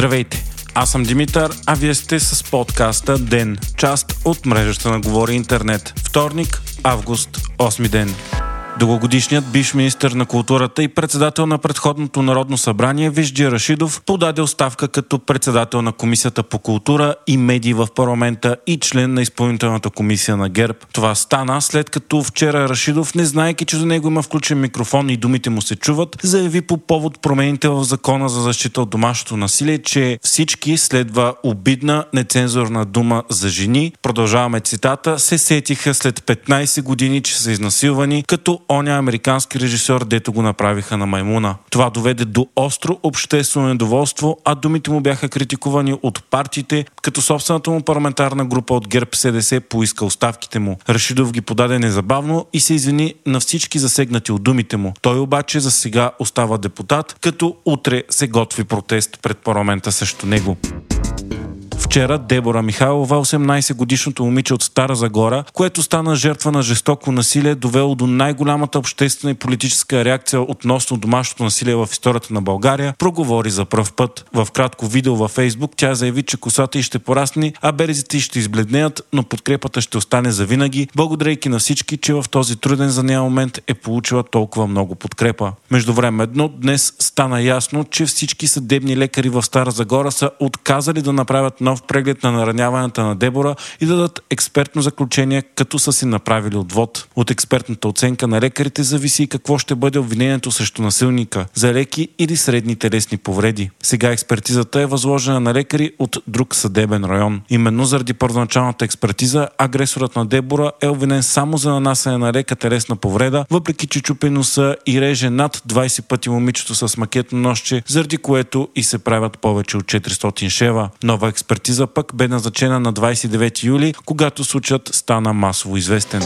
Здравейте! Аз съм Димитър, а вие сте с подкаста ДЕН, част от мрежата на Говори Интернет. Вторник, август, 8 ден. Дългогодишният биш министр на културата и председател на предходното Народно събрание Вижди Рашидов подаде оставка като председател на Комисията по култура и медии в парламента и член на изпълнителната комисия на ГЕРБ. Това стана след като вчера Рашидов, не знаеки, че за него има включен микрофон и думите му се чуват, заяви по повод промените в закона за защита от домашното насилие, че всички следва обидна, нецензурна дума за жени. Продължаваме цитата, се сетиха след 15 години, че са изнасилвани, като оня американски режисьор, дето го направиха на Маймуна. Това доведе до остро обществено недоволство, а думите му бяха критикувани от партиите, като собствената му парламентарна група от ГЕРБ СДС поиска оставките му. Рашидов ги подаде незабавно и се извини на всички засегнати от думите му. Той обаче за сега остава депутат, като утре се готви протест пред парламента срещу него. Вчера Дебора Михайлова, 18-годишното момиче от Стара Загора, което стана жертва на жестоко насилие, довело до най-голямата обществена и политическа реакция относно домашното насилие в историята на България, проговори за пръв път. В кратко видео във Фейсбук тя заяви, че косата й ще порасне, а березите й ще избледнеят, но подкрепата ще остане завинаги, благодарейки на всички, че в този труден за нея момент е получила толкова много подкрепа. Междувременно днес стана ясно, че всички съдебни лекари в Стара Загора са отказали да направят нов преглед на нараняванията на Дебора и да дадат експертно заключение, като са си направили отвод. От експертната оценка на лекарите зависи какво ще бъде обвинението срещу насилника за леки или средни телесни повреди. Сега експертизата е възложена на лекари от друг съдебен район. Именно заради първоначалната експертиза агресорът на Дебора е обвинен само за нанасяне на лека телесна повреда, въпреки че чупи носа и реже над 20 пъти момичето с макетно нощче, заради което и се правят повече от 400 шева. Нова експертиза експертиза пък бе назначена на 29 юли, когато случаят стана масово известен.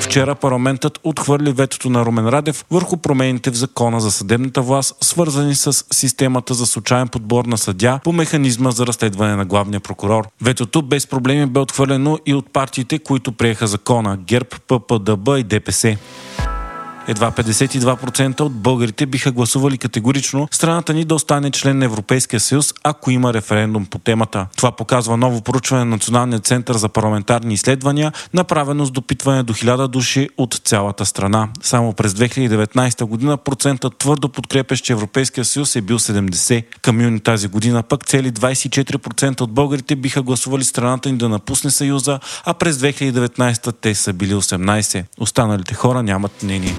Вчера парламентът отхвърли ветото на Румен Радев върху промените в закона за съдебната власт, свързани с системата за случайен подбор на съдя по механизма за разследване на главния прокурор. Ветото без проблеми бе отхвърлено и от партиите, които приеха закона ГЕРБ, ППДБ и ДПС. Едва 52% от българите биха гласували категорично страната ни да остане член на Европейския съюз, ако има референдум по темата. Това показва ново проучване на Националния център за парламентарни изследвания, направено с допитване до 1000 души от цялата страна. Само през 2019 година процентът твърдо подкрепящ, че Европейския съюз е бил 70. Към юни тази година пък цели 24% от българите биха гласували страната ни да напусне съюза, а през 2019 те са били 18. Останалите хора нямат мнение.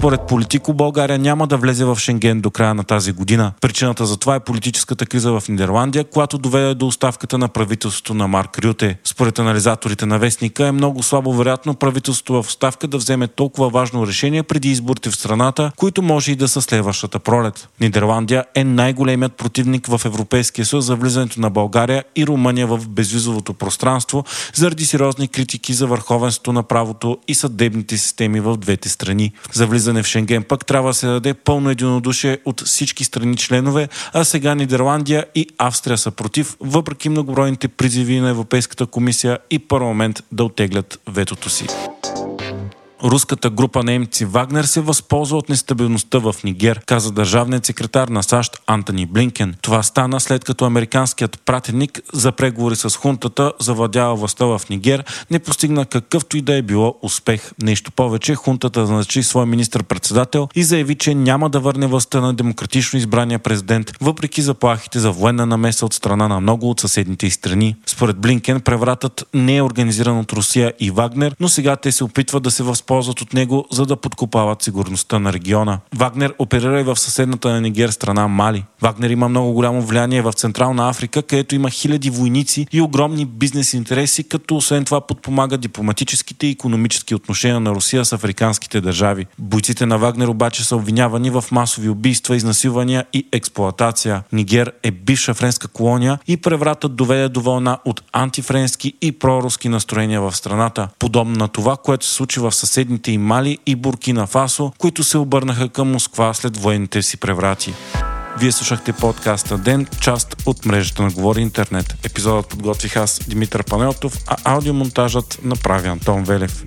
Според политико България няма да влезе в Шенген до края на тази година. Причината за това е политическата криза в Нидерландия, която доведе до оставката на правителството на Марк Рюте. Според анализаторите на Вестника е много слабо вероятно правителството в оставка да вземе толкова важно решение преди изборите в страната, които може и да са следващата пролет. Нидерландия е най-големият противник в Европейския съюз за влизането на България и Румъния в безвизовото пространство заради сериозни критики за върховенството на правото и съдебните системи в двете страни. За влизане влизане в Шенген пък трябва да се даде пълно единодушие от всички страни членове, а сега Нидерландия и Австрия са против, въпреки многобройните призиви на Европейската комисия и парламент да отеглят ветото си. Руската група немци Вагнер се възползва от нестабилността в Нигер, каза държавният секретар на САЩ Антони Блинкен. Това стана след като американският пратеник за преговори с хунтата, завладява властта в Нигер, не постигна какъвто и да е било успех. Нещо повече, хунтата назначи свой министр-председател и заяви, че няма да върне властта на демократично избрания президент, въпреки заплахите за военна намеса от страна на много от съседните страни. Според Блинкен, превратът не е организиран от Русия и Вагнер, но сега те се опитват да се възползват възползват от него, за да подкопават сигурността на региона. Вагнер оперира и в съседната на Нигер страна Мали. Вагнер има много голямо влияние в Централна Африка, където има хиляди войници и огромни бизнес интереси, като освен това подпомага дипломатическите и економически отношения на Русия с африканските държави. Бойците на Вагнер обаче са обвинявани в масови убийства, изнасилвания и експлоатация. Нигер е бивша френска колония и превратът доведе до вълна от антифренски и проруски настроения в страната. Подобно на това, което се случи в съседните съседните и Мали и Буркина Фасо, които се обърнаха към Москва след военните си преврати. Вие слушахте подкаста Ден, част от мрежата на Говори Интернет. Епизодът подготвих аз, Димитър Панелтов, а аудиомонтажът направи Антон Велев.